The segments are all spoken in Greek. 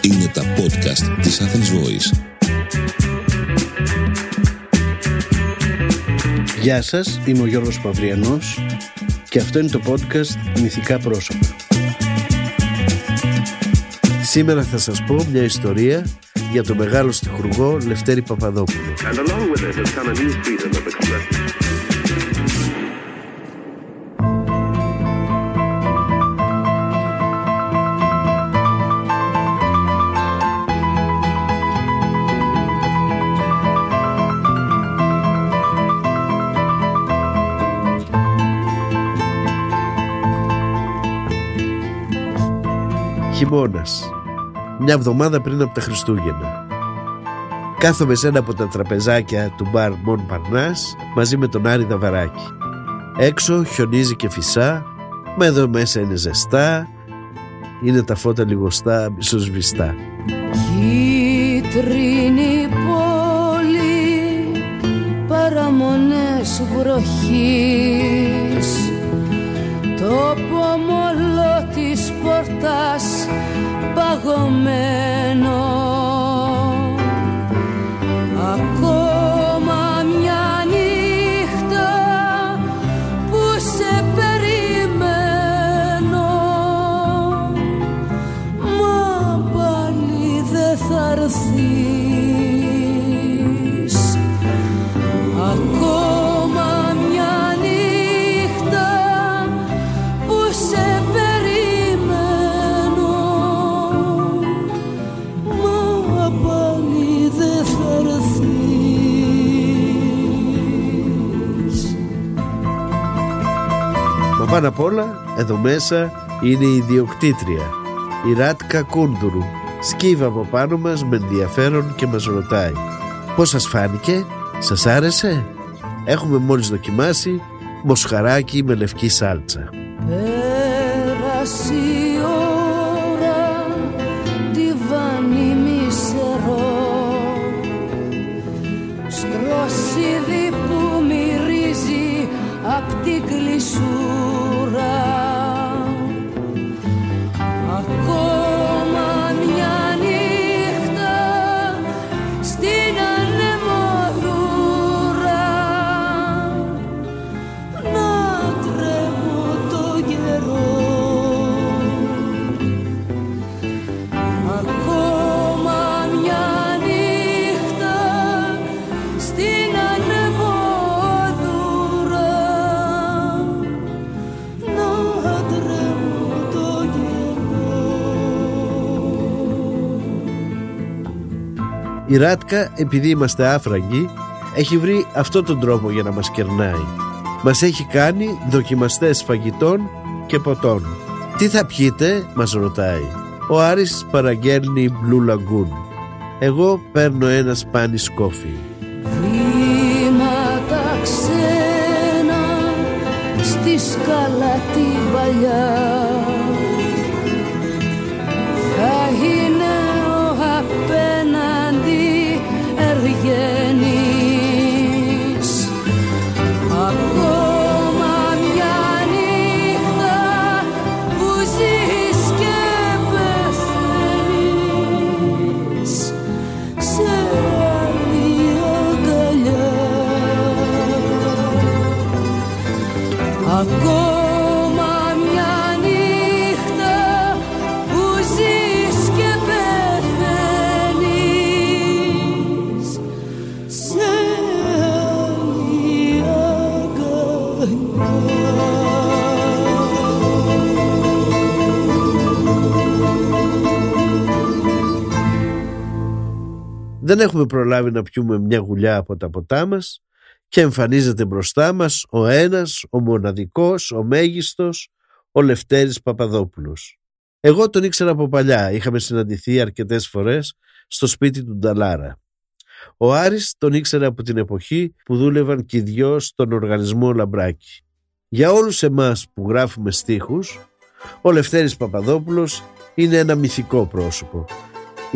Είναι τα podcast της Athens Voice. Γεια σας, είμαι ο Γιώργος Παυριανός και αυτό είναι το podcast Μυθικά Πρόσωπα. Σήμερα θα σας πω μια ιστορία για τον μεγάλο στιχουργό Λευτέρη Παπαδόπουλο. And along with it has come a new freedom Χειμώνας. Μια εβδομάδα πριν από τα Χριστούγεννα. Κάθομαι σε ένα από τα τραπεζάκια του μπαρ Μον Παρνάς μαζί με τον Άρη Δαβαράκη. Έξω χιονίζει και φυσά, μα εδώ μέσα είναι ζεστά, είναι τα φώτα λιγοστά, μισοσβηστά. Κίτρινη πόλη παραμονές βροχής το πόμολο της πόρτας παγωμένος εδώ μέσα είναι η ιδιοκτήτρια, η Ράτκα Κούντουρου. Σκύβα από πάνω μας με ενδιαφέρον και μας ρωτάει «Πώς σας φάνηκε, σας άρεσε» Έχουμε μόλις δοκιμάσει μοσχαράκι με λευκή σάλτσα. Πέρασε η ώρα τυβάνι μισερό Στροσίδι που μυρίζει απ' την Η Ράτκα, επειδή είμαστε άφραγγοι, έχει βρει αυτό τον τρόπο για να μας κερνάει. Μας έχει κάνει δοκιμαστές φαγητών και ποτών. Τι θα πιείτε, μας ρωτάει. Ο Άρης παραγγέλνει Blue Lagoon. Εγώ παίρνω ένα Spanish coffee. Βήματα ξένα στη σκάλα την παλιά Δεν έχουμε προλάβει να πιούμε μια γουλιά από τα ποτά μας και εμφανίζεται μπροστά μας ο ένας, ο μοναδικός, ο μέγιστος, ο Λευτέρης Παπαδόπουλος. Εγώ τον ήξερα από παλιά, είχαμε συναντηθεί αρκετές φορές στο σπίτι του Νταλάρα. Ο Άρης τον ήξερε από την εποχή που δούλευαν και οι δυο στον οργανισμό Λαμπράκη. Για όλους εμάς που γράφουμε στίχους, ο Λευτέρης Παπαδόπουλος είναι ένα μυθικό πρόσωπο.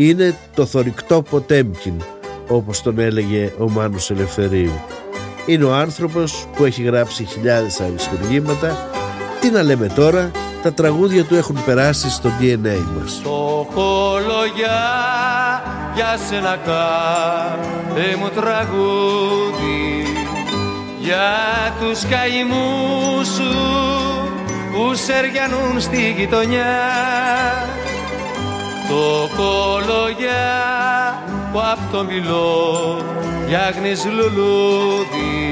Είναι το θορυκτό Ποτέμκιν, όπως τον έλεγε ο Μάνος Ελευθερίου. Είναι ο άνθρωπος που έχει γράψει χιλιάδες αριστουργήματα Τι να λέμε τώρα, τα τραγούδια του έχουν περάσει στο DNA μας. Το κολογιά για σένα κάθε μου τραγούδι για τους καημούς σου που σεριανούν στη γειτονιά το κολογιά που απ' το μιλό φτιάχνεις λουλούδι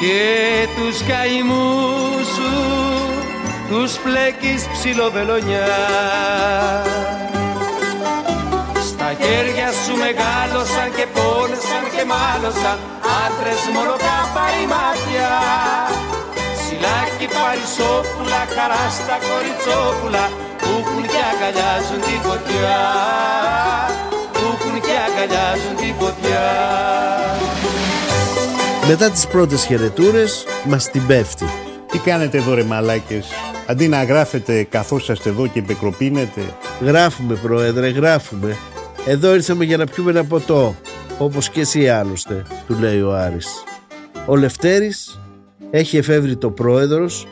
και τους καημούς σου τους πλέκεις ψιλοβελονιά. Στα χέρια σου μεγάλωσαν και πόνεσαν και μάλωσαν άντρες μόνο καπάρι μάτια. Σιλάκι παρισόπουλα, χαρά στα κοριτσόπουλα που έχουν και αγκαλιάζουν τη φωτιά που έχουν και αγκαλιάζουν τη φωτιά Μετά τις πρώτες χαιρετούρες μας την πέφτει. Τι κάνετε εδώ ρε μαλάκες, αντί να γράφετε καθώς είστε εδώ και πεκροπίνετε. Γράφουμε πρόεδρε, γράφουμε. Εδώ ήρθαμε για να πιούμε ένα ποτό. Όπως και εσύ άλλωστε, του λέει ο Άρης. Ο Λευτέρης έχει εφεύρει το πρόεδρος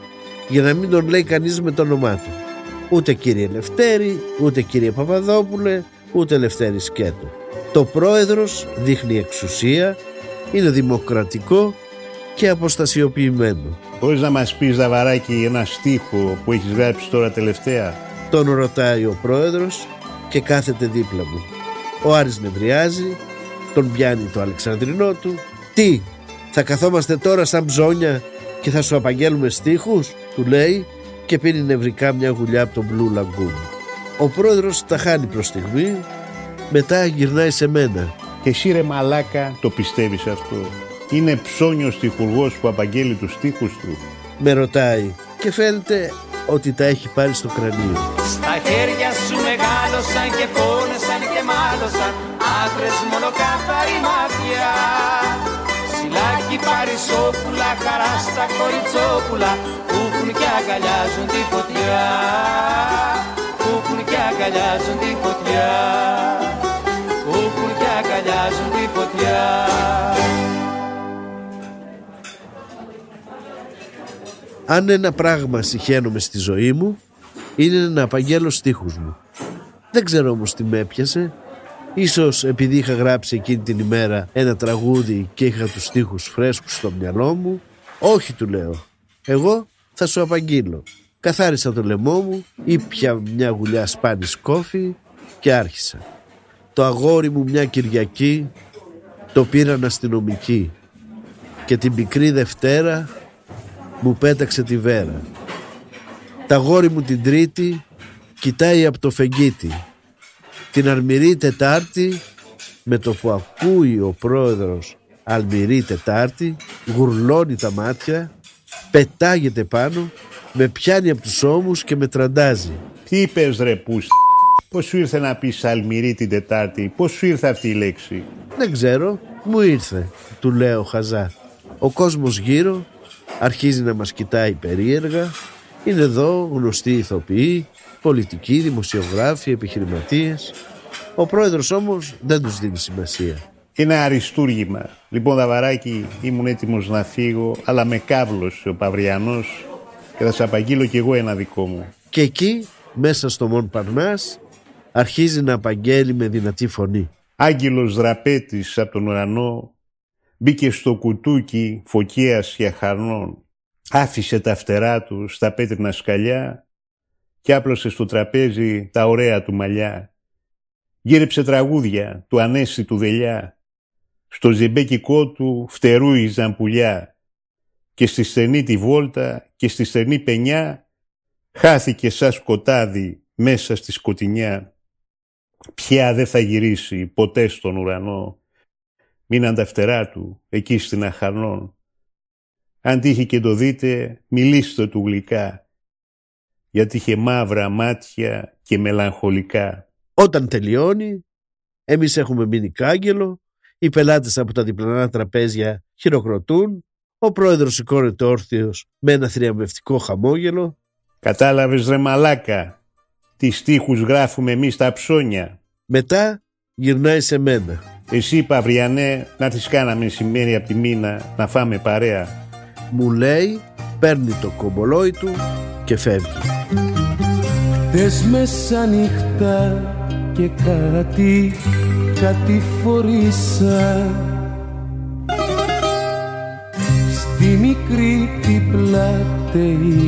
για να μην τον λέει κανείς με το όνομά του. Ούτε κύριε Λευτέρη, ούτε κύριε Παπαδόπουλε, ούτε Λευτέρη Σκέτο. Το πρόεδρος δείχνει εξουσία, είναι δημοκρατικό και αποστασιοποιημένο. Μπορείς να μας πεις Δαβαράκη ένα στίχο που έχεις γράψει τώρα τελευταία; Τον ρωτάει ο πρόεδρος και κάθεται δίπλα μου. Ο Άρης νευριάζει, τον πιάνει το Αλεξανδρινό του. Τι, θα καθόμαστε τώρα σαν ψώνια και θα σου απαγγέλουμε στίχους, του λέει και πίνει νευρικά μια γουλιά από τον Blue Lagoon. Ο πρόεδρος τα χάνει προς στιγμή, μετά γυρνάει σε μένα. Και εσύ ρε μαλάκα το πιστεύεις αυτό; Είναι ψώνιος τυχουργός που απαγγέλει τους στίχους του. Με ρωτάει και φαίνεται ότι τα έχει πάρει στο κρανίο. Στα χέρια σου μεγάλωσαν και πόνεσαν και μάλωσαν άντρες μόνο καθαρή μάτια Σιλάκι παρισόπουλα, χαρά στα κοριτσόπουλα που έχουν και αγκαλιάζουν τη φωτιά που έχουν και αγκαλιάζουν τη φωτιά που έχουν και αγκαλιάζουν τη φωτιά Αν ένα πράγμα συχαίνομαι στη ζωή μου είναι να απαγγέλω στίχους μου. Δεν ξέρω όμως τι με έπιασε. Ίσως επειδή είχα γράψει εκείνη την ημέρα ένα τραγούδι και είχα τους στίχους φρέσκους στο μυαλό μου. Όχι του λέω. Εγώ θα σου απαγγείλω. Καθάρισα το λαιμό μου, ήπια μια γουλιά σπάνι κόφι και άρχισα. Το αγόρι μου μια Κυριακή το πήραν αστυνομική και την πικρή Δευτέρα μου πέταξε τη βέρα. Τα γόρι μου την Τρίτη κοιτάει από το φεγγίτι. Την αρμυρή Τετάρτη με το που ακούει ο πρόεδρος Αλμυρή Τετάρτη γουρλώνει τα μάτια πετάγεται πάνω με πιάνει από τους ώμους και με τραντάζει. Τι είπες ρε πούστη; Πώς σου ήρθε να πεις Αλμυρή την Τετάρτη; Πώς σου ήρθε αυτή η λέξη; Δεν ξέρω, μου ήρθε, του λέω χαζά. Ο κόσμος γύρω αρχίζει να μας κοιτάει περίεργα. Είναι εδώ γνωστοί ηθοποιοί, πολιτικοί, δημοσιογράφοι, επιχειρηματίες. Ο πρόεδρος όμως δεν τους δίνει σημασία. Είναι αριστούργημα. Λοιπόν, Δαβαράκη, ήμουν έτοιμος να φύγω, αλλά με κάβλωσε ο Παυριανός και θα σε απαγγείλω κι εγώ ένα δικό μου. Και εκεί, μέσα στο Μον Παρνάς, αρχίζει να απαγγέλει με δυνατή φωνή. Άγγελος δραπέτης από τον ουρανό μπήκε στο κουτούκι φωκίας και χαρνών. Άφησε τα φτερά του στα πέτρινα σκαλιά και άπλωσε στο τραπέζι τα ωραία του μαλλιά. Γύρεψε τραγούδια του ανέστη του δελιά. Στο ζεμπέκικό του φτερούιζαν πουλιά και στη στενή τη βόλτα και στη στενή πενιά χάθηκε σαν σκοτάδι μέσα στη σκοτεινιά. Πια δεν θα γυρίσει ποτέ στον ουρανό. Μείναν τα φτερά του εκεί στην αχαρνών. Αν τύχει και το δείτε, μιλήστε του γλυκά. Γιατί είχε μαύρα μάτια και μελαγχολικά. Όταν τελειώνει, εμείς έχουμε μείνει κάγκελο, οι πελάτες από τα διπλανά τραπέζια χειροκροτούν, ο πρόεδρος σηκώνεται όρθιος με ένα θριαμβευτικό χαμόγελο Κατάλαβες ρε μαλάκα. Τι στίχους γράφουμε εμείς τα ψώνια; Μετά γυρνάει σε μένα. Εσύ Παυριανέ να τις κάναμε μεσημέρι από τη μήνα να φάμε παρέα. Μου λέει παίρνει το κομπολόι του και φεύγει. Χτες μέσα νύχτα και κάτι, κάτι φορήσα. Στη μικρή την πλατείτσα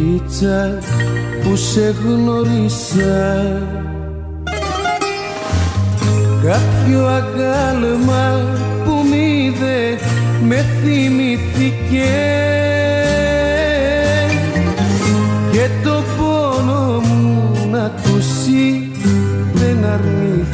που σε γνωρίσα. Κάποιο αγάλμα που μ' είδε με θυμηθήκε δεν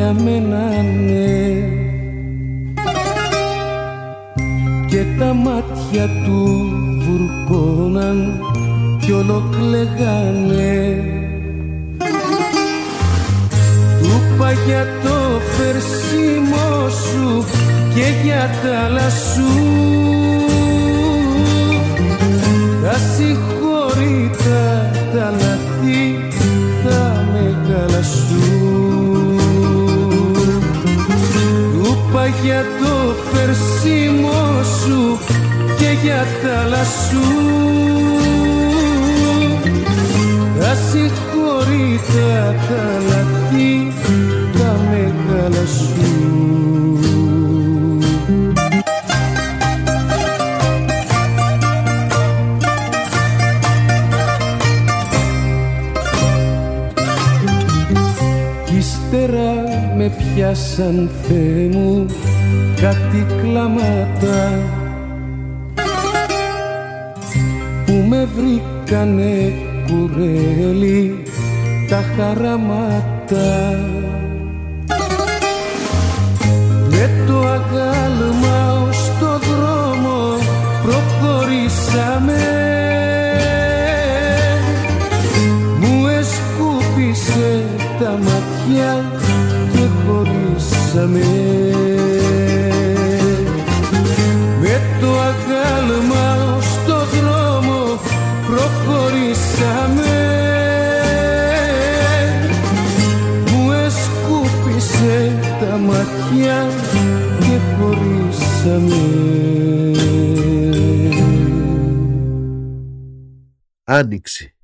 για μένα ναι. Και τα μάτια του βουρκώναν κι ολοκλεγάνε του είπα για το φερσίμο σου και για τα άλλα του είπα για το φερσίμο σου και για τα άλλα σου. Τα συγχωρήτα τα λαθή τα μεγάλα σου. Κι ύστερα με πιάσαν Θεέ μου κάτι κλάματα που με βρήκανε κουρέλι τα χαραμάτα Άνοιξη.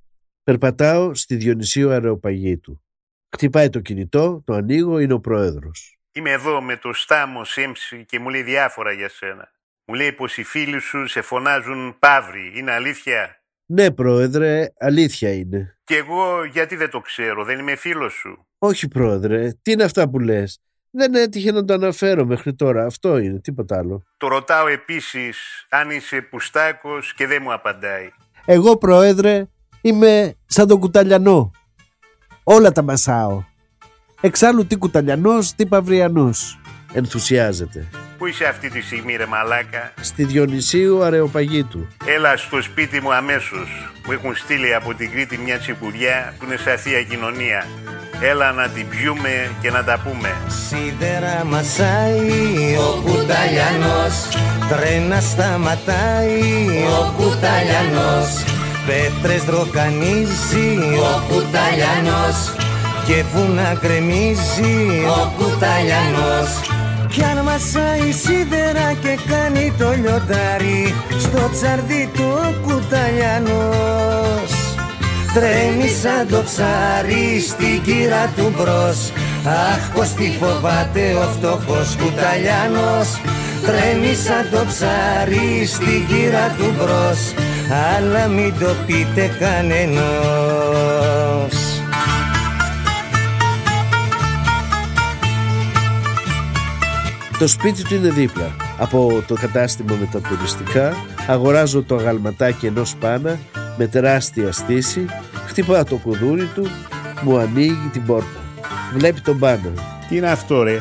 Περπατάω στη Διονυσίου Αρεοπαγίτου. Χτυπάει το κινητό, το ανοίγω, είναι ο πρόεδρος. Είμαι εδώ με το Στάμο Σέμψη και μου λέει διάφορα για σένα. Μου λέει πως οι φίλοι σου σε φωνάζουν Παύρη. Είναι αλήθεια; Ναι, πρόεδρε, αλήθεια είναι. Και εγώ γιατί δεν το ξέρω, δεν είμαι φίλος σου; Όχι, πρόεδρε, τι είναι αυτά που λες; Δεν έτυχε να το αναφέρω μέχρι τώρα. Αυτό είναι, τίποτα άλλο. Το ρωτάω επίσης αν είσαι πουστάκος και δεν μου απαντάει. Εγώ, πρόεδρε, είμαι σαν τον κουταλιανό. Όλα τα μασάω. Εξάλλου τι κουταλιανός, τι παυριανός. Ενθουσιάζεται. Πού είσαι αυτή τη στιγμή ρε μαλάκα; Στη Διονυσίου Αρεοπαγίτου. Έλα στο σπίτι μου αμέσως. Μου έχουν στείλει από την Κρήτη μια τσιπουδιά που είναι σε θεία κοινωνία. Έλα να την πιούμε και να τα πούμε. Σίδερα μασάει ο κουταλιανός Τρένα σταματάει ο κουταλιανός Πέτρες δροκανίζει ο κουταλιανός Και βουνά γκρεμίζει ο κουταλιανός Κι αν μασάει σίδερα και κάνει το λιοντάρι Στο τσαρδί του ο κουταλιανός. Τρέμει σαν το ψάρι στην κύρα του μπρος. Αχ πως τι φοβάται ο φτωχός κουταλιάνος Τρέμει σαν το ψάρι στην κύρα του μπρος. Αλλά μην το πείτε κανενός Το σπίτι του είναι δίπλα. Από το κατάστημα με τα τουριστικά αγοράζω το αγαλματάκι ενός πάνα με τεράστια στήση, χτυπάω το κουδούρι του, μου ανοίγει την πόρτα. Βλέπει τον πάνα. Τι είναι αυτό ρε;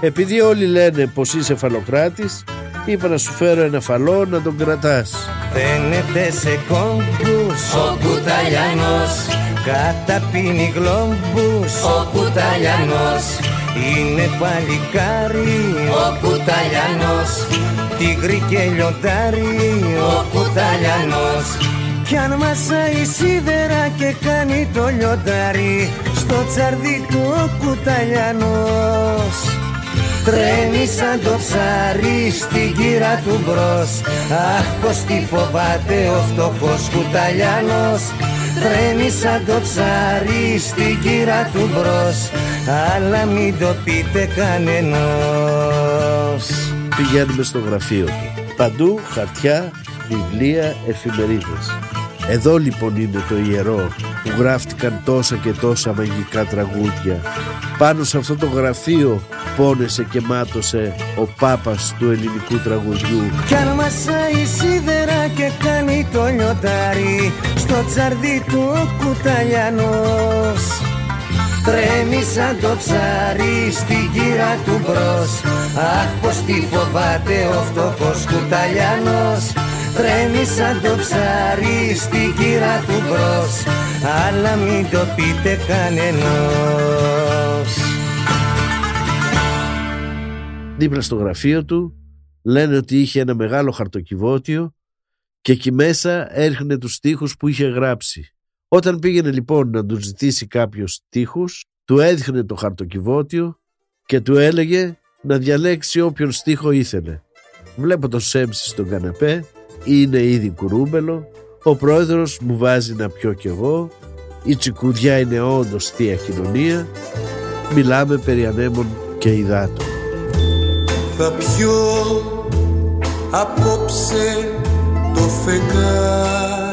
Επειδή όλοι λένε πως είσαι φαλοκράτης, είπα να σου φέρω ένα φαλό να τον κρατάς. Φαίνεται σε κόμπους ο κουταλιανός Καταπίνει γλόμπους ο κουταλιανός Είναι παλικάρι ο κουταλιανός. Τίγρη και λιοντάρι ο κουταλιανός. Κι αν μασάει σίδερα και κάνει το λιοντάρι Στο τσαρδί του ο κουταλιανός. Τρέμει σαν το ψάρι στην κύρα του μπρος. Αχ πως τι φοβάται ο φτωχός κουταλιανός Τρέμει σαν το ψάρι στην κύρα του μπρος Αλλά μην το πείτε κανενός Πηγαίνουμε στο γραφείο του. Παντού χαρτιά, βιβλία, εφημερίδες. Εδώ λοιπόν είναι το ιερό που γράφτηκαν τόσα και τόσα μαγικά τραγούδια. Πάνω σε αυτό το γραφείο πόνεσε και μάτωσε ο πάπας του ελληνικού τραγουδιού. Κι αν μασάει σίδερα και κάνει το λιοντάρι Στο τσαρδί του ο κουταλιανός Τρέμει σαν το ψάρι στην κύρα του μπρος Αχ πως τι φοβάται ο φτωχός κουταλιανός Τρέμει σαν το ψάρι στην κύρα του μπρος Αλλά μην το πείτε κανενός Δίπλα στο γραφείο του λένε ότι είχε ένα μεγάλο χαρτοκιβώτιο και εκεί μέσα έριχνε τους στίχους που είχε γράψει. Όταν πήγαινε λοιπόν να τους ζητήσει κάποιος στίχους, του έδειχνε το χαρτοκιβώτιο και του έλεγε να διαλέξει όποιον στίχο ήθελε. Βλέπω τον Σέμψη στον καναπέ, είναι ήδη κουρούμπελο, ο πρόεδρος μου βάζει να πιω κι εγώ, η τσικουδιά είναι όντως θεία κοινωνία, μιλάμε περί ανέμων και υδάτων. Θα πιω απόψε το φεγγάρι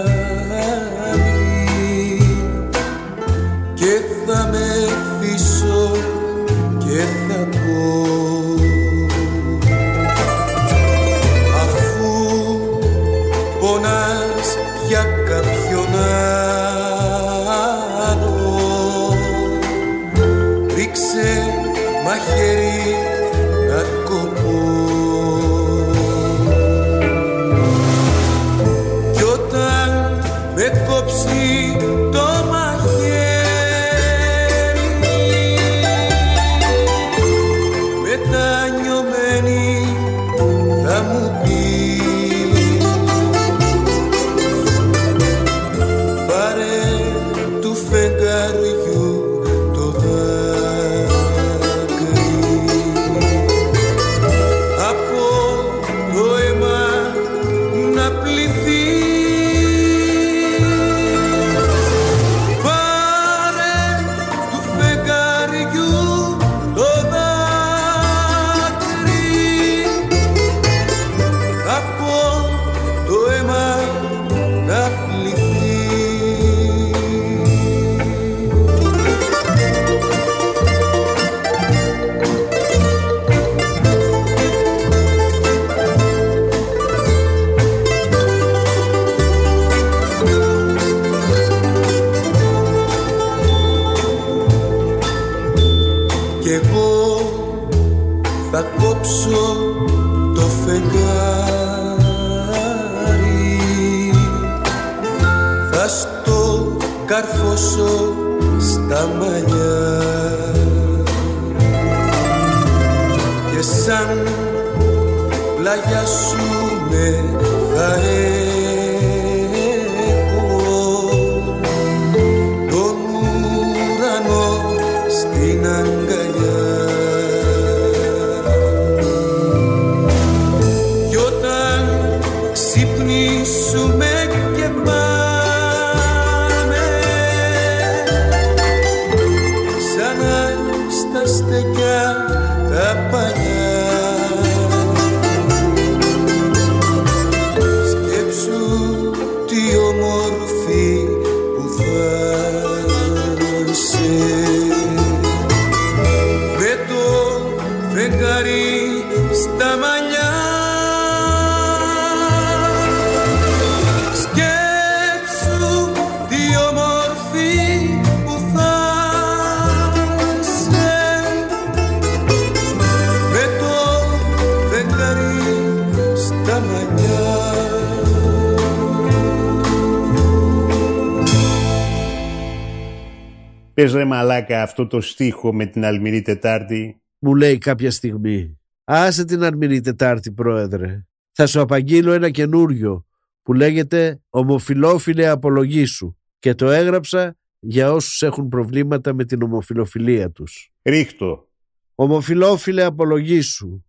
μαλάκα αυτό το στίχο με την Αλμυρή Τετάρτη. Μου λέει κάποια στιγμή. Άσε την Αλμυρή Τετάρτη πρόεδρε. Θα σου απαγγείλω ένα καινούριο που λέγεται «Ομοφιλόφιλε απολογή σου» και το έγραψα για όσους έχουν προβλήματα με την ομοφιλοφιλία τους. Ρίχτω. Ομοφιλόφιλε απολογή σου.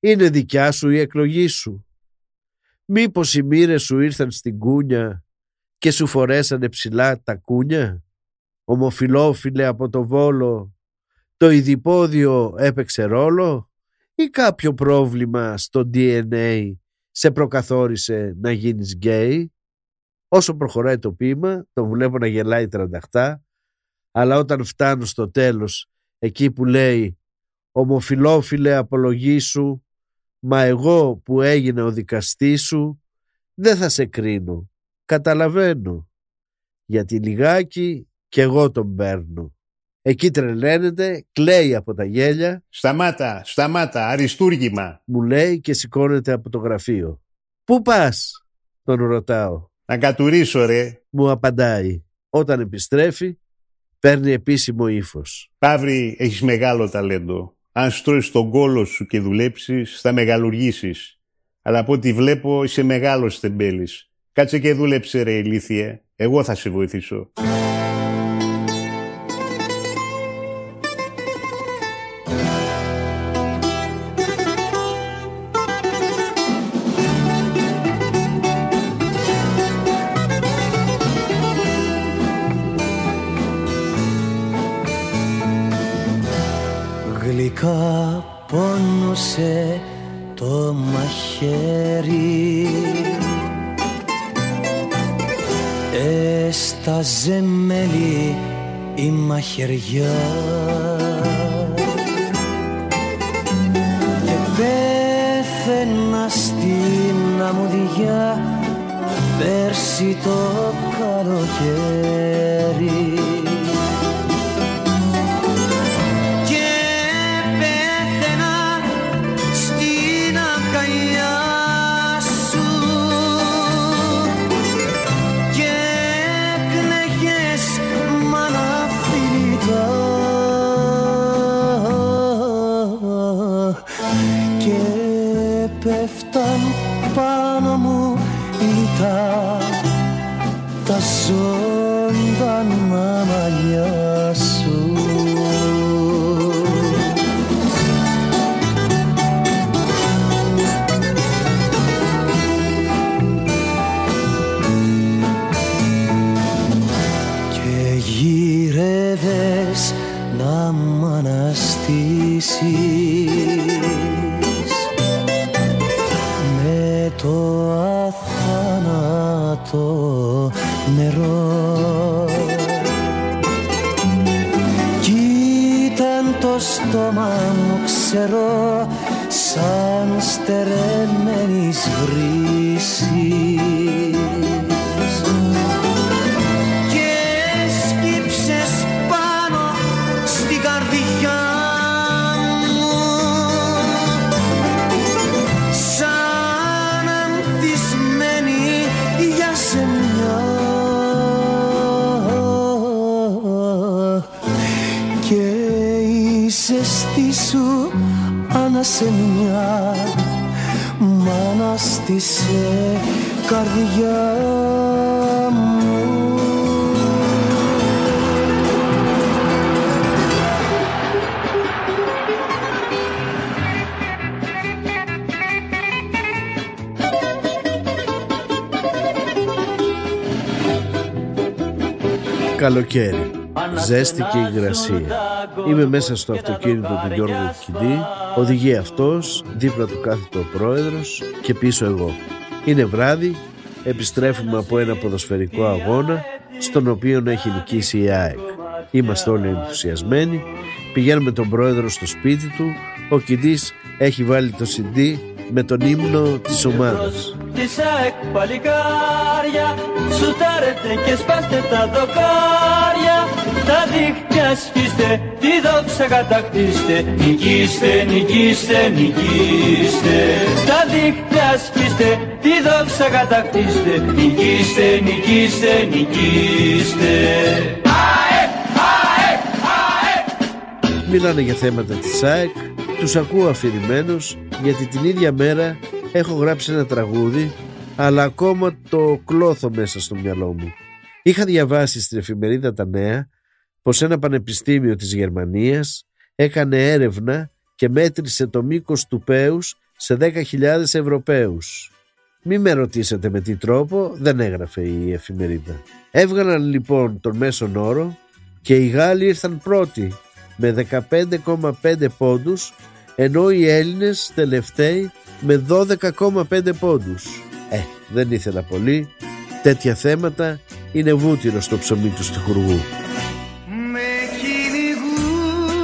Είναι δικιά σου η εκλογή σου. Μήπως οι μοίρες σου ήρθαν στην κούνια και σου φορέσανε ψηλά τα κούνια; Ομοφιλόφιλε από το Βόλο το ειδipόδιο έπαιξε ρόλο ή κάποιο πρόβλημα στο DNA σε προκαθόρισε να γίνεις γκέι; Όσο προχωράει το ποίημα, τον βλέπω να γελάει τρανταχτά, αλλά όταν φτάνω στο τέλος, εκεί που λέει «Ομοφιλόφιλε απολογή σου, μα εγώ που έγινα ο δικαστής σου, δεν θα σε κρίνω, καταλαβαίνω, γιατί λιγάκι κι εγώ τον παίρνω». Εκεί τρελαίνεται, κλαίει από τα γέλια, Σταμάτα, σταμάτα, αριστούργημα. μου λέει και σηκώνεται από το γραφείο. «Πού πας» τον ρωτάω. Να κατουρίσω ρε. Μου απαντάει. Όταν επιστρέφει, παίρνει επίσημο ύφος. Παύρη, έχεις μεγάλο ταλέντο. Αν στρώσεις τον κόλο σου και δουλέψεις, θα μεγαλουργήσεις. Αλλά από ό,τι βλέπω, είσαι μεγάλος τεμπέλης. Κάτσε και δούλεψε ρε ηλίθιε. Εγώ θα σε βοηθήσω. Πέρσι το καλοκαίρι ανασεμιά μ' ανάστησε καρδιά μου Καλοκαίρι. Ζέστη και υγρασία. Είμαι μέσα στο αυτοκίνητο του Γιώργου Κιντή, οδηγεί αυτός, δίπλα του κάθεται ο πρόεδρος και πίσω εγώ. Είναι βράδυ, επιστρέφουμε από ένα ποδοσφαιρικό αγώνα, στον οποίο έχει νικήσει η ΑΕΚ. Είμαστε όλοι ενθουσιασμένοι, πηγαίνουμε τον πρόεδρο στο σπίτι του, ο Κιντής έχει βάλει το CD με τον ύμνο της ομάδας. Της ΑΕΚ παλικάρια. Σουτάρετε και σπάστε τα δοκάρια. Τα δίχτυα σκίστε Τη δόξα κατακτήστε. Νικήστε, νικήστε, νικήστε. Τα δίχτυα σκίστε Τη δόξα κατακτήστε. Νικήστε, νικήστε, νικήστε. ΑΕΚ, ΑΕΚ μιλάνε για θέματα της ΑΕΚ, τους ακούω αφηρημένος γιατί την ίδια μέρα έχω γράψει ένα τραγούδι αλλά ακόμα το κλώθω μέσα στο μυαλό μου. Είχα διαβάσει στην εφημερίδα Τα Νέα πως ένα πανεπιστήμιο της Γερμανίας έκανε έρευνα και μέτρησε το μήκος του πέους σε 10.000 Ευρωπαίους. Μη με ρωτήσετε με τι τρόπο, δεν έγραφε η εφημερίδα. Έβγαλαν λοιπόν τον μέσον όρο και οι Γάλλοι ήρθαν πρώτοι με 15,5 πόντους ενώ οι Έλληνες τελευταίοι με 12,5 πόντους. Ε, δεν ήθελα πολύ. Τέτοια θέματα είναι βούτυρο στο ψωμί του στιχουργού. Με κυνηγούν,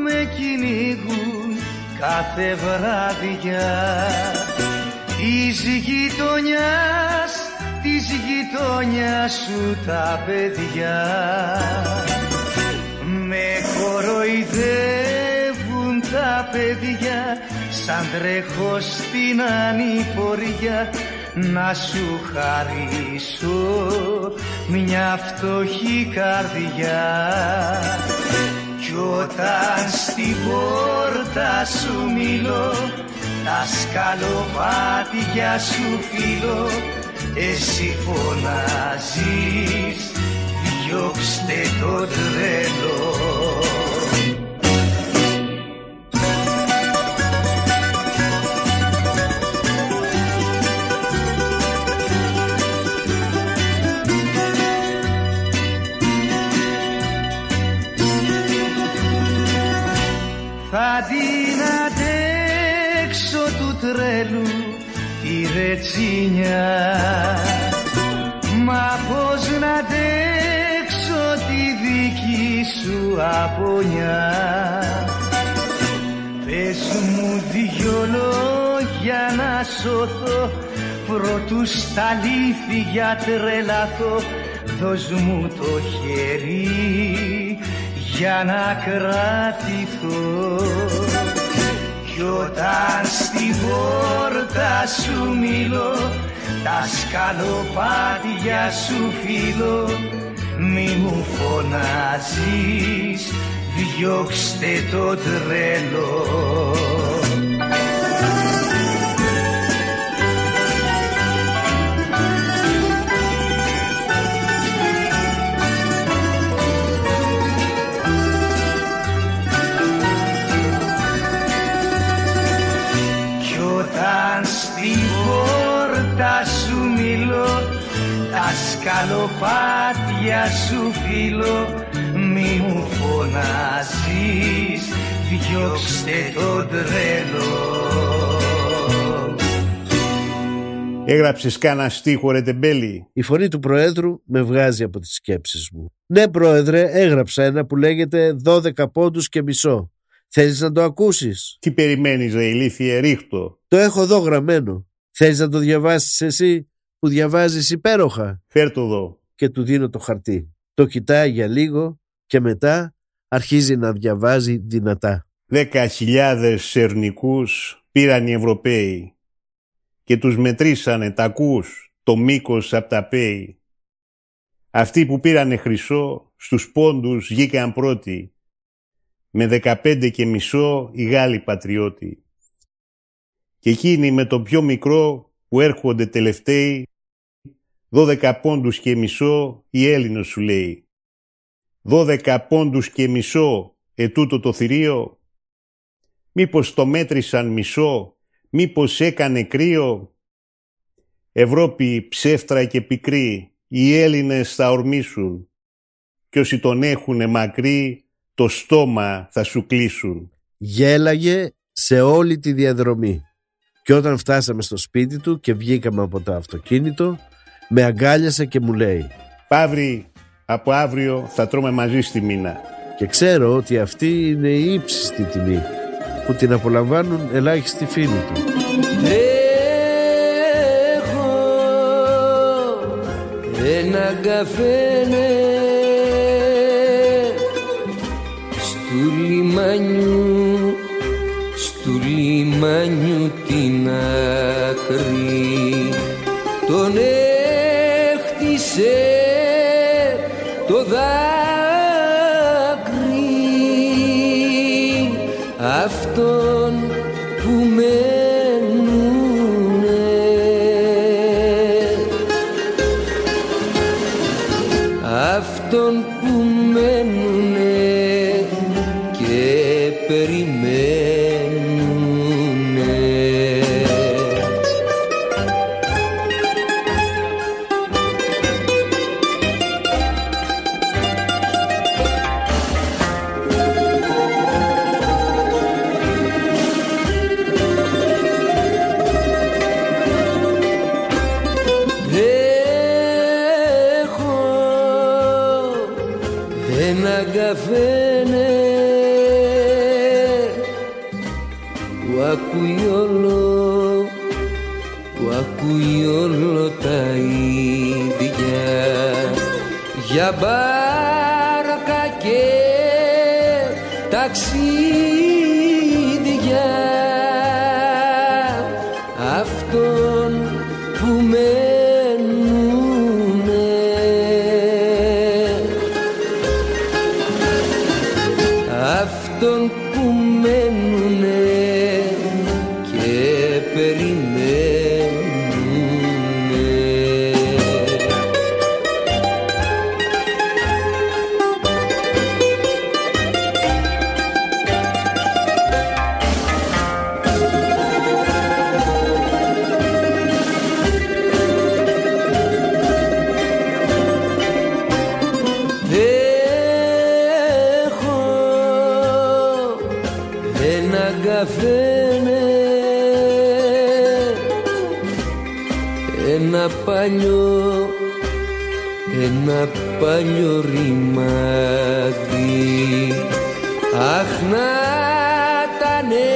με κυνηγούν κάθε βράδια Της γειτονιάς, της γειτονιάς σου τα παιδιά Με κοροϊδεύουν τα παιδιά σαν τρέχω στην ανηφορία να σου χαρίσω μια φτωχή καρδιά. Κι όταν στην πόρτα σου μιλώ τα σκαλοπάτια σου φιλώ εσύ φωνάζεις διώξτε το τρελό τη ρετσίνια Μα πως να αντέξω τη δική σου απονιά Πες μου δυο λόγια να σωθώ. Προτού στα αλήθεια τρελαθώ. Δώσ' μου το χέρι για να κρατηθώ κι όταν στη πόρτα σου μιλώ τα σκαλοπάτια σου φιλώ. Μη μου φωνάζεις διώξτε το τρελό σκαλοπάτια σου φιλώ μη μου φωνάζεις διώξτε το τρελό Έγραψες κάνα στίχο ρε τεμπέλη. Η φωνή του Προέδρου με βγάζει από τις σκέψεις μου. Ναι, Πρόεδρε, έγραψα ένα που λέγεται 12 πόντους και μισό. Θέλεις να το ακούσεις; Τι περιμένεις ρε ηλίθιε ρίχτω. Το έχω εδώ γραμμένο. Θέλεις να το διαβάσεις εσύ; Που διαβάζεις υπέροχα; Φέρ το εδώ. Και του δίνω το χαρτί. Το κοιτάει για λίγο και μετά αρχίζει να διαβάζει δυνατά. Δέκα χιλιάδες σερνικούς πήραν οι Ευρωπαίοι και τους μετρήσανε τα ακούς το μήκος απ' τα πέη. Αυτοί που πήρανε χρυσό στους πόντους βγήκαν πρώτοι με δεκαπέντε και μισό οι Γάλλοι πατριώτοι. Και εκείνοι με το πιο μικρό που έρχονται τελευταίοι δώδεκα πόντους και μισό η Έλληνος σου λέει. Δώδεκα πόντους και μισό ετούτο το θηρίο. Μήπως το μέτρησαν μισό Μήπως έκανε κρύο. Ευρώπη ψεύτρα και πικρή, οι Έλληνες θα ορμήσουν. Κι όσοι τον έχουνε μακρύ, το στόμα θα σου κλείσουν. Γέλαγε σε όλη τη διαδρομή. Και όταν φτάσαμε στο σπίτι του και βγήκαμε από το αυτοκίνητο, με αγκάλιασε και μου λέει Παύρη, από αύριο θα τρώμε μαζί στη μήνα. Και ξέρω ότι αυτή είναι η ύψιστη τιμή που την απολαμβάνουν ελάχιστοι φίλοι του. Έχω ένα καφένε στου λιμάνιου, στου λιμάνιου την άκρη ακούει όλο τα ίδια. Για μπάρκα παλιό ρημάδι. Αχ να ήτανε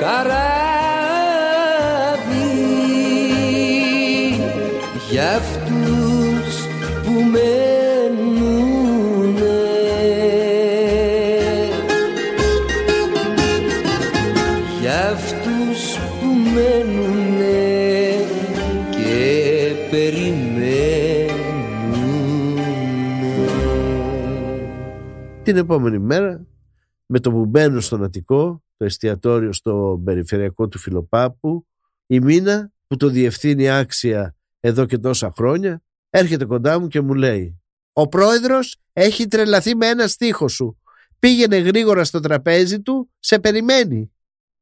καράβι. Για αυτούς που μένουνε. Για αυτούς που μένουνε Την επόμενη μέρα, με το που μπαίνω στον Αττικό, το εστιατόριο στο περιφερειακό του Φιλοπάπου, η Μίνα που το διευθύνει άξια εδώ και τόσα χρόνια, έρχεται κοντά μου και μου λέει «Ο πρόεδρος έχει τρελαθεί με ένα στίχο σου. Πήγαινε γρήγορα στο τραπέζι του, σε περιμένει».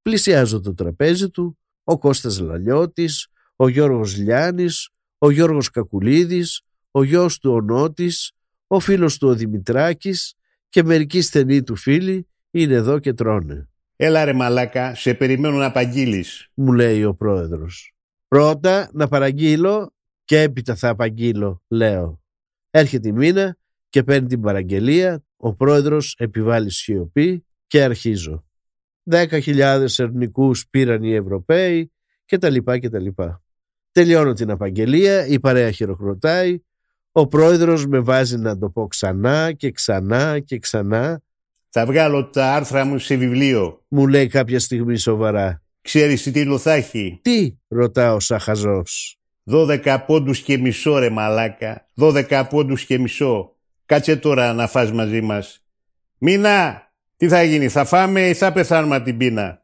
Πλησιάζω το τραπέζι του, ο Κώστας Λαλιώτης, ο Γιώργος Λιάνης, ο Γιώργος Κακουλίδης, ο γιος του ο Νότης, ο φίλος του ο Δημητράκης και μερικοί στενοί του φίλοι είναι εδώ και τρώνε. Έλα ρε μαλάκα, σε περιμένω να απαγγείλεις. Μου λέει ο πρόεδρος. Πρώτα να παραγγείλω και έπειτα θα απαγγείλω, λέω. Έρχεται η μήνα και παίρνει την παραγγελία, ο πρόεδρος επιβάλλει σιωπή και αρχίζω. Δέκα χιλιάδες ερνικούς πήραν οι Ευρωπαίοι και τα λοιπά και τα λοιπά. Τελειώνω την απαγγελία, η παρέα χειροκροτάει, ο πρόεδρος με βάζει να το πω ξανά και ξανά και ξανά, Θα βγάλω τα άρθρα μου σε βιβλίο. μου λέει κάποια στιγμή σοβαρά. Ξέρεις τι τίτλο θα έχει; Τι, ρωτάω σαν χαζός. 12 πόντους και μισό ρε μαλάκα. 12 πόντους και μισό. Κάτσε τώρα να φας μαζί μας. Μίνα, τι θα γίνει, θα φάμε ή θα πεθάνουμε από την πείνα;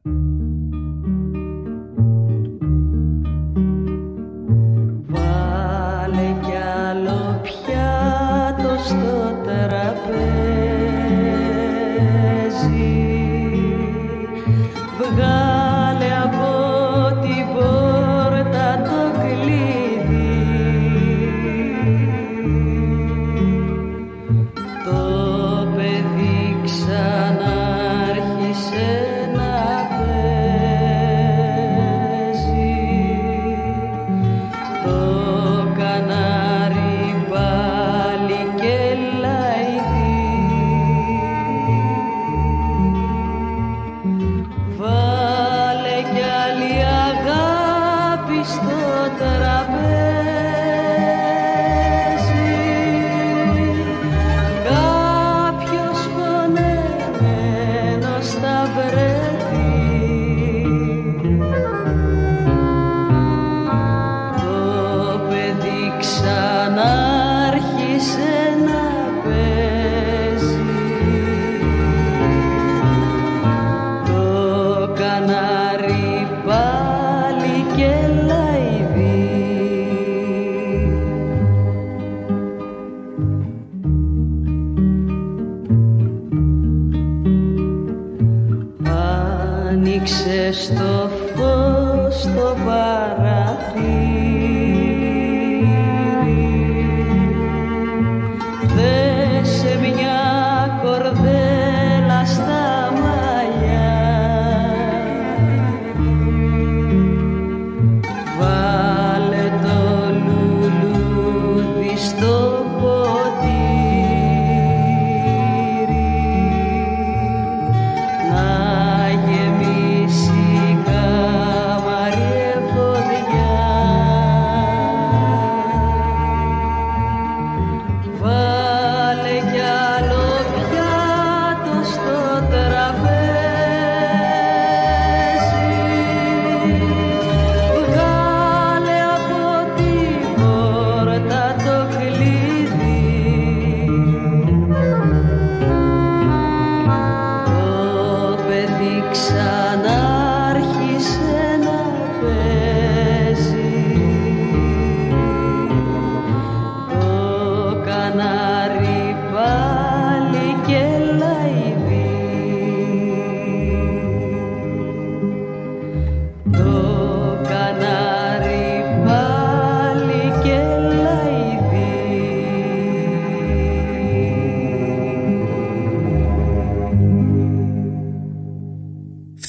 άνοιξε το φως στο παραθύρι.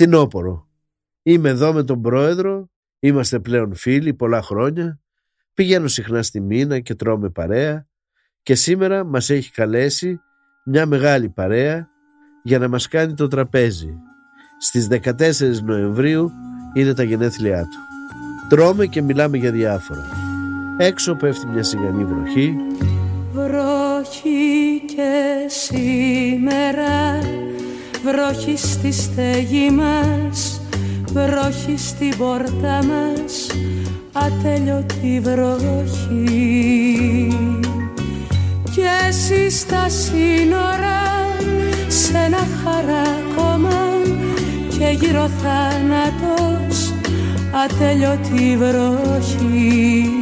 Φθινόπορο. Είμαι εδώ με τον πρόεδρο, είμαστε πλέον φίλοι πολλά χρόνια, πηγαίνω συχνά στη μήνα και τρώμε παρέα και σήμερα μας έχει καλέσει μια μεγάλη παρέα για να μας κάνει το τραπέζι. Στις 14 Νοεμβρίου είναι τα γενέθλιά του. Τρώμε και μιλάμε για διάφορα. Έξω πέφτει μια σιγανή βροχή. Βροχή και σήμερα Βροχή στη στέγη μας Βροχή στην πόρτα μας Ατέλειωτη βροχή. Κι εσύ στα σύνορα Σ' ένα χαράκωμα Και γύρω θάνατος Ατέλειωτη βροχή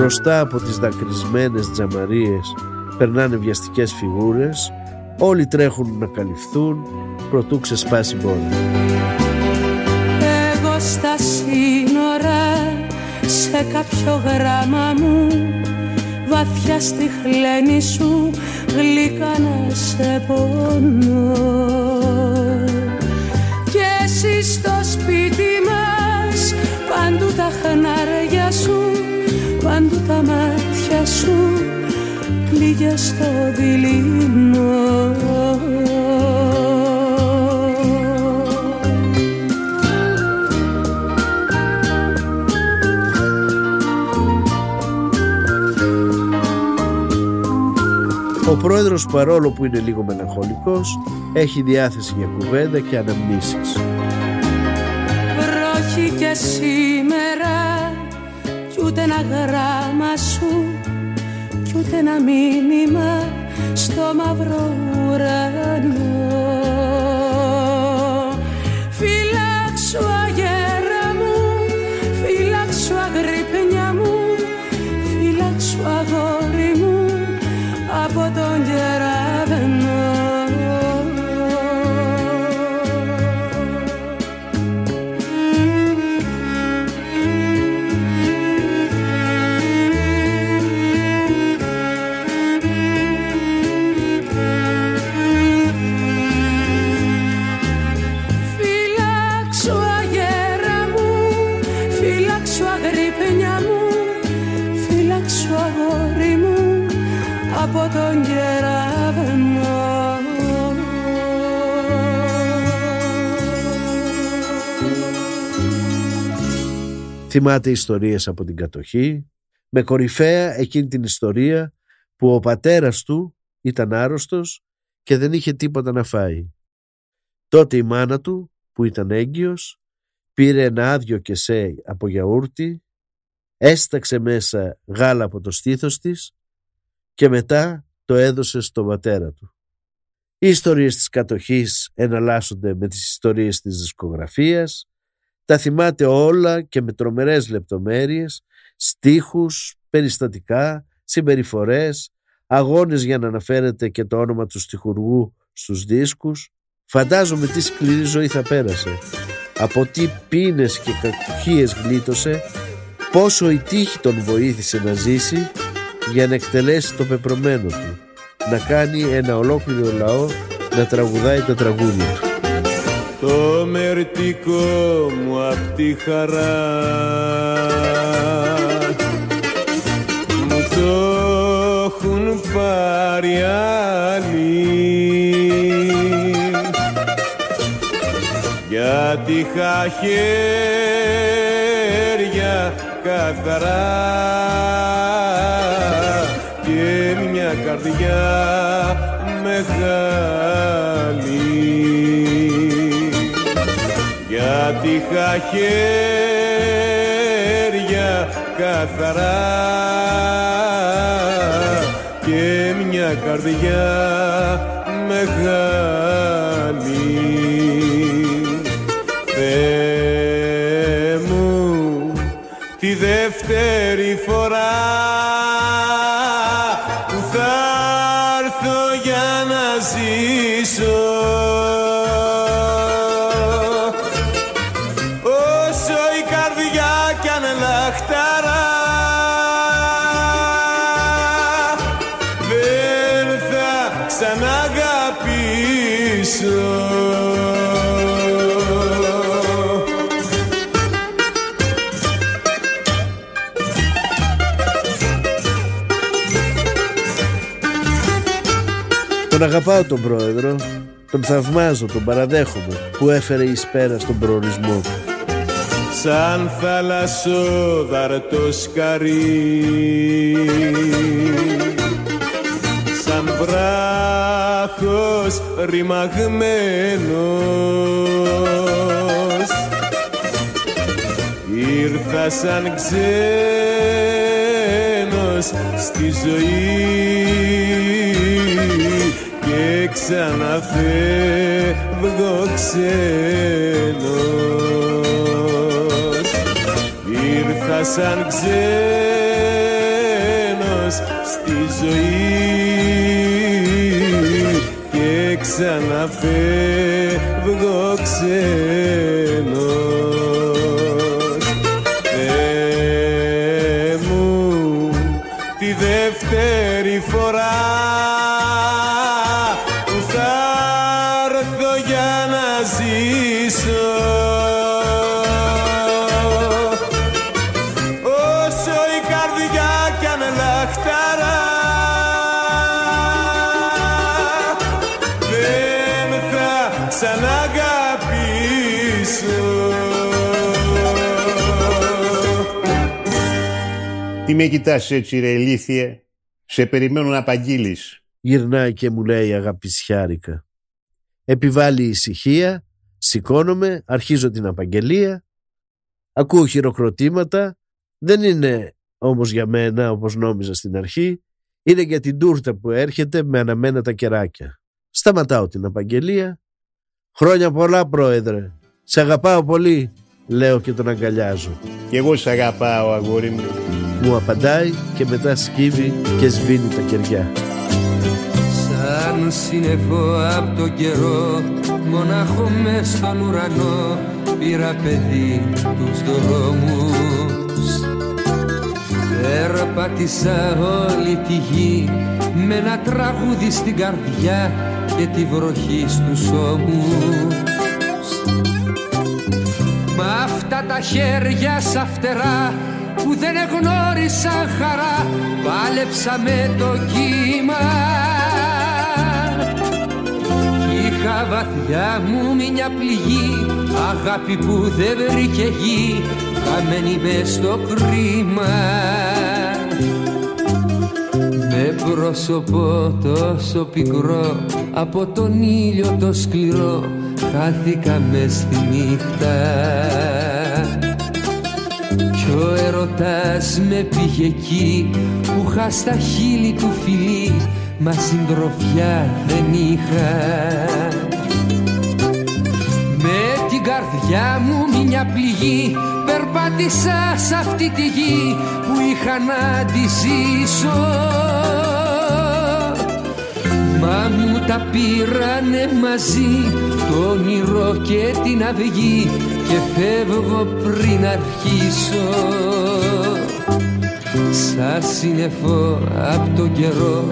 Μπροστά από τις δακρυσμένες τζαμαρίες περνάνε βιαστικές φιγούρες, όλοι τρέχουν να καλυφθούν προτού ξεσπάσει πόλη. Εγώ στα σύνορα σε κάποιο γράμμα μου βαθιά στη χλένη σου γλυκά να σε πονώ πλήγια στο δειλινό Ο πρόεδρος παρόλο που είναι λίγο μελαγχολικός έχει διάθεση για κουβέντα και αναμνήσεις. βροχή και σήμερα κι ούτε ένα γράμμα σου κι ούτε ένα μήνυμα στο μαύρο ουρανό Θυμάται ιστορίες από την κατοχή, με κορυφαία εκείνη την ιστορία που ο πατέρας του ήταν άρρωστος και δεν είχε τίποτα να φάει. Τότε η μάνα του, που ήταν έγκυος, πήρε ένα άδειο κεσέ από γιαούρτι, έσταξε μέσα γάλα από το στήθος της και μετά το έδωσε στον πατέρα του. Οι ιστορίες της κατοχής εναλλάσσονται με τις ιστορίες της δισκογραφίας, τα θυμάται όλα και με τρομερές λεπτομέρειες, στίχους, περιστατικά, συμπεριφορές, αγώνες για να αναφέρεται και το όνομα του στιχουργού στους δίσκους. Φαντάζομαι τι σκληρή ζωή θα πέρασε. Από τι πίνες και κακουχίες γλίτωσε, πόσο η τύχη τον βοήθησε να ζήσει για να εκτελέσει το πεπρωμένο του, να κάνει ένα ολόκληρο λαό να τραγουδάει τα τραγούδια του. Το μερτικό μου απ' τη χαρά. Μου το έχουν πάρει άλλοι. Γιατί είχα χέρια καθαρά. Και μια καρδιά μεγάλη γιατί είχα χέρια καθαρά. Και μια καρδιά μεγάλη Θεέ μου τη δεύτερη φορά αγαπάω τον πρόεδρο, τον θαυμάζω, τον παραδέχομαι που έφερε εις πέρα στον προορισμό. σαν θαλασσόδαρτο σκαρί. Σαν βράχος ρημαγμένος. Ήρθα σαν ξένος στη ζωή. και ξαναφεύγω ξένος. Ήρθα σαν ξένος στη ζωή και ξαναφεύγω ξένος με κοιτάς έτσι ρε ηλίθιε, σε περιμένω να απαγγείλεις. Γυρνάει και μου λέει αγαπησιάρικα. Επιβάλλει ησυχία, σηκώνομαι, αρχίζω την απαγγελία, ακούω χειροκροτήματα, δεν είναι όμως για μένα όπως νόμιζα στην αρχή, είναι για την τούρτα που έρχεται με αναμένα τα κεράκια. Σταματάω την απαγγελία. Χρόνια πολλά πρόεδρε, σε αγαπάω πολύ, λέω και τον αγκαλιάζω. Κι εγώ σ' αγαπάω αγόρι μου. Μου απαντάει και μετά σκύβει και σβήνει τα κεριά. Σαν σύννεφο απ' το καιρό Μονάχο μες στον ουρανό Πήρα παιδί τους δρόμους Περπάτησα όλη τη γη Με ένα τραγούδι στην καρδιά Και τη βροχή στους ώμους Μ' αυτά τα χέρια σαν φτερά που δεν εγνώρισα χαρά πάλεψα με το κύμα. Κι είχα βαθιά μου μια πληγή αγάπη που δεν βρήκε γη χαμένη μες στο κρίμα. Με πρόσωπο τόσο πικρό από τον ήλιο το σκληρό χάθηκα μες στη νύχτα. κι ο ερωτάς με πήγε εκεί που είχα στα χείλη του φιλί μα συντροφιά δεν είχα. Με την καρδιά μου μια πληγή περπάτησα σε αυτή τη γη που είχα να τη ζήσω. Μα μου τα πήρανε μαζί το όνειρο και την αυγή και φεύγω πριν αρχίσω. Σαν σύννεφο απ' το καιρό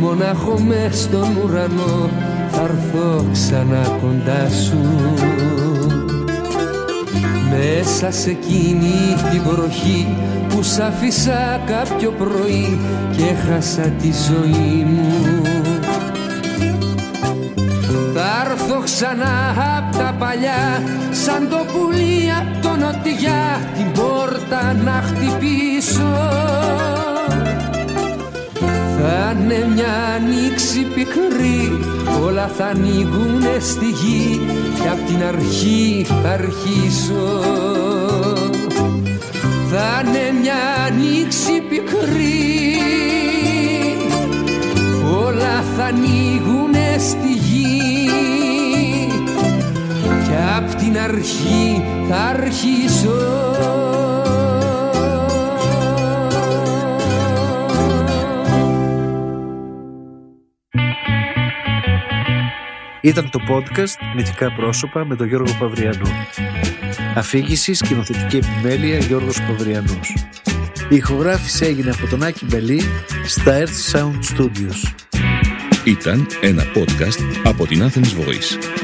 μονάχο μες στον ουρανό θα έρθω ξανά κοντά σου. Μέσα σε εκείνη τη βροχή που σ' άφησα κάποιο πρωί και έχασα τη ζωή μου ξανά απ' τα παλιά σαν το πουλί απ' το νοτιά την πόρτα να χτυπήσω. Θα είναι μια ανοίξη πικρή όλα θα ανοίγουνε στη γη και απ' την αρχή θα αρχίσω. Θα είναι μια ανοίξη πικρή όλα θα ανοίγουνε στη την αρχή θα αρχίσω Ήταν το podcast Μυθικά πρόσωπα με τον Γιώργο Παυριανό. Αφήγηση σκηνοθετική επιμέλεια Γιώργος Παυριανός. Η ηχογράφηση έγινε από τον Άκη Μπελή στα Earth Sound Studios. Ήταν ένα podcast από την Athens Voice.